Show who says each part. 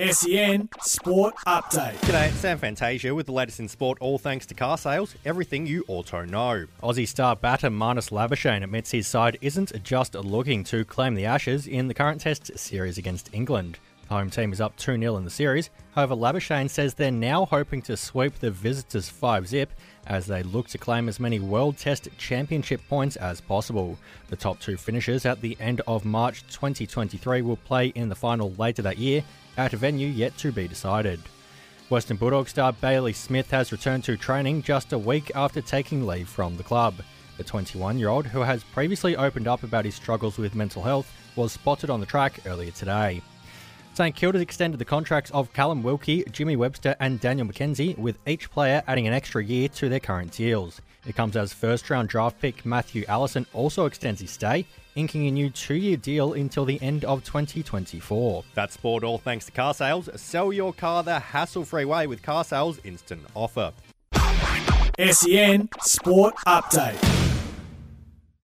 Speaker 1: SEN Sport Update.
Speaker 2: G'day, Sam Fantasia with the latest in sport, all thanks to car sales, everything you auto know.
Speaker 3: Aussie star batter Marnus Labuschagne admits his side isn't just looking to claim the Ashes in the current Test series against England. Home team is up 2 0 in the series. However, Labuschagne says they're now hoping to sweep the visitors 5 zip as they look to claim as many World Test Championship points as possible. The top two finishers at the end of March 2023 will play in the final later that year at a venue yet to be decided. Western Bulldog star Bailey Smith has returned to training just a week after taking leave from the club. The 21 year old, who has previously opened up about his struggles with mental health, was spotted on the track earlier today. St Kilda's extended the contracts of Callum Wilkie, Jimmy Webster, and Daniel McKenzie, with each player adding an extra year to their current deals. It comes as first round draft pick Matthew Allison also extends his stay, inking a new two year deal until the end of 2024.
Speaker 2: That's sport, all thanks to car sales. Sell your car the hassle free way with car sales instant offer.
Speaker 1: SEN Sport Update.